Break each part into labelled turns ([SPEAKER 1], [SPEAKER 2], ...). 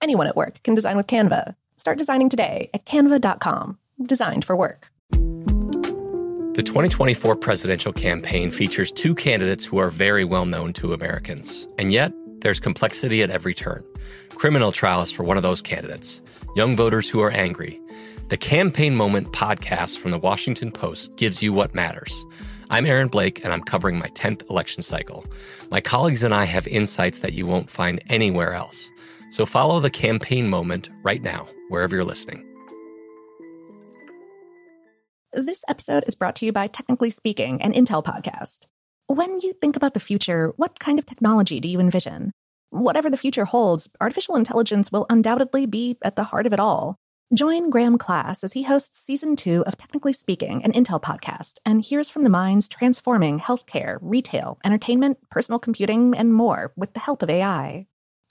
[SPEAKER 1] Anyone at work can design with Canva. Start designing today at canva.com. Designed for work.
[SPEAKER 2] The 2024 presidential campaign features two candidates who are very well known to Americans. And yet, there's complexity at every turn. Criminal trials for one of those candidates, young voters who are angry. The Campaign Moment podcast from the Washington Post gives you what matters. I'm Aaron Blake, and I'm covering my 10th election cycle. My colleagues and I have insights that you won't find anywhere else. So follow the campaign moment right now, wherever you're listening.
[SPEAKER 1] This episode is brought to you by Technically Speaking, an Intel podcast. When you think about the future, what kind of technology do you envision? Whatever the future holds, artificial intelligence will undoubtedly be at the heart of it all. Join Graham Class as he hosts season two of Technically Speaking, an Intel podcast, and hears from the minds transforming healthcare, retail, entertainment, personal computing, and more with the help of AI.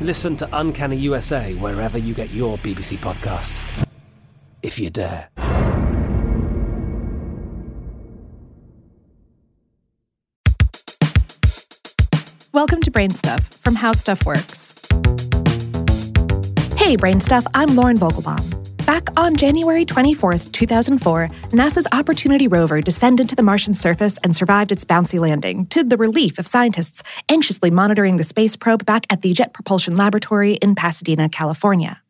[SPEAKER 3] Listen to Uncanny USA wherever you get your BBC podcasts. If you dare.
[SPEAKER 1] Welcome to Brain Stuff from How Stuff Works. Hey, Brain Stuff, I'm Lauren Vogelbaum. Back on January 24, 2004, NASA's Opportunity rover descended to the Martian surface and survived its bouncy landing, to the relief of scientists anxiously monitoring the space probe back at the Jet Propulsion Laboratory in Pasadena, California.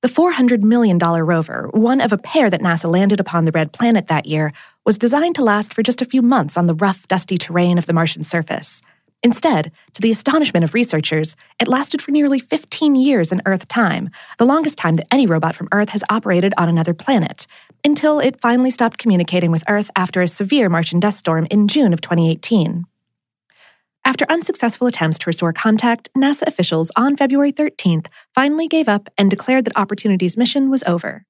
[SPEAKER 1] The $400 million rover, one of a pair that NASA landed upon the red planet that year, was designed to last for just a few months on the rough, dusty terrain of the Martian surface. Instead, to the astonishment of researchers, it lasted for nearly 15 years in Earth time, the longest time that any robot from Earth has operated on another planet, until it finally stopped communicating with Earth after a severe Martian dust storm in June of 2018. After unsuccessful attempts to restore contact, NASA officials on February 13th finally gave up and declared that Opportunity's mission was over.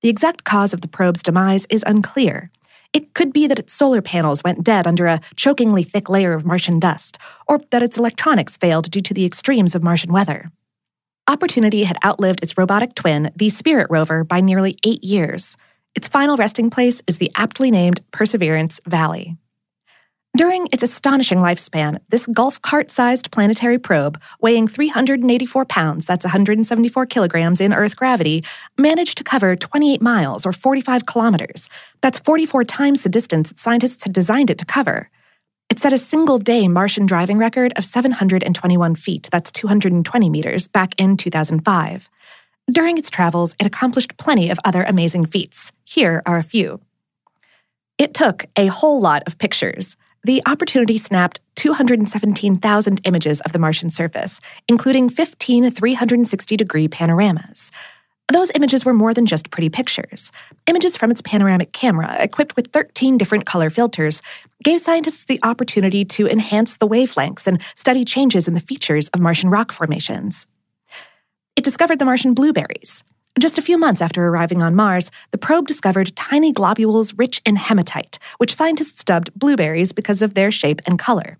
[SPEAKER 1] The exact cause of the probe's demise is unclear, it could be that its solar panels went dead under a chokingly thick layer of Martian dust, or that its electronics failed due to the extremes of Martian weather. Opportunity had outlived its robotic twin, the Spirit rover, by nearly eight years. Its final resting place is the aptly named Perseverance Valley. During its astonishing lifespan, this golf cart sized planetary probe, weighing 384 pounds, that's 174 kilograms in Earth gravity, managed to cover 28 miles or 45 kilometers. That's 44 times the distance scientists had designed it to cover. It set a single day Martian driving record of 721 feet, that's 220 meters, back in 2005. During its travels, it accomplished plenty of other amazing feats. Here are a few. It took a whole lot of pictures. The opportunity snapped 217,000 images of the Martian surface, including 15 360 degree panoramas. Those images were more than just pretty pictures. Images from its panoramic camera, equipped with 13 different color filters, gave scientists the opportunity to enhance the wavelengths and study changes in the features of Martian rock formations. It discovered the Martian blueberries, Just a few months after arriving on Mars, the probe discovered tiny globules rich in hematite, which scientists dubbed blueberries because of their shape and color.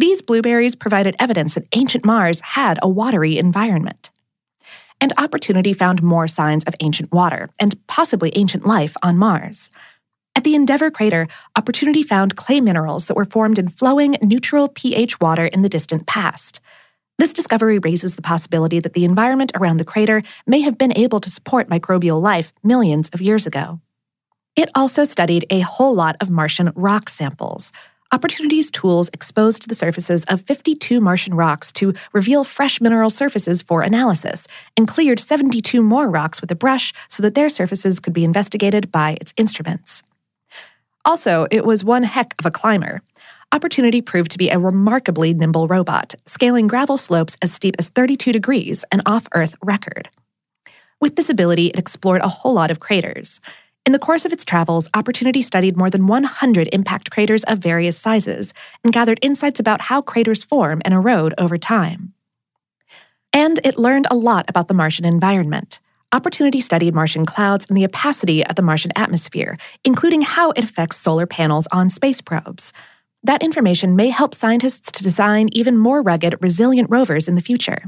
[SPEAKER 1] These blueberries provided evidence that ancient Mars had a watery environment. And Opportunity found more signs of ancient water and possibly ancient life on Mars. At the Endeavour crater, Opportunity found clay minerals that were formed in flowing, neutral pH water in the distant past. This discovery raises the possibility that the environment around the crater may have been able to support microbial life millions of years ago. It also studied a whole lot of Martian rock samples. Opportunity's tools exposed the surfaces of 52 Martian rocks to reveal fresh mineral surfaces for analysis, and cleared 72 more rocks with a brush so that their surfaces could be investigated by its instruments. Also, it was one heck of a climber. Opportunity proved to be a remarkably nimble robot, scaling gravel slopes as steep as 32 degrees, an off Earth record. With this ability, it explored a whole lot of craters. In the course of its travels, Opportunity studied more than 100 impact craters of various sizes and gathered insights about how craters form and erode over time. And it learned a lot about the Martian environment. Opportunity studied Martian clouds and the opacity of the Martian atmosphere, including how it affects solar panels on space probes. That information may help scientists to design even more rugged, resilient rovers in the future.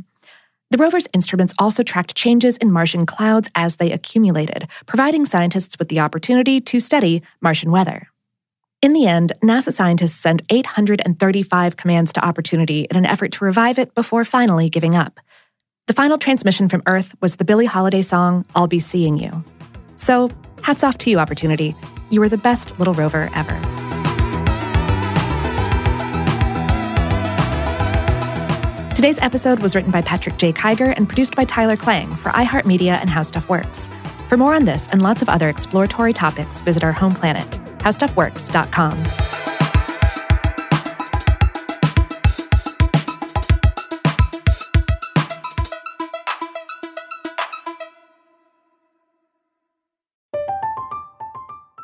[SPEAKER 1] The rover's instruments also tracked changes in Martian clouds as they accumulated, providing scientists with the opportunity to study Martian weather. In the end, NASA scientists sent 835 commands to Opportunity in an effort to revive it before finally giving up. The final transmission from Earth was the Billie Holiday song, I'll Be Seeing You. So, hats off to you, Opportunity. You were the best little rover ever. Today's episode was written by Patrick J. Kiger and produced by Tyler Klang for iHeartMedia and How Stuff Works. For more on this and lots of other exploratory topics, visit our home planet, howstuffworks.com.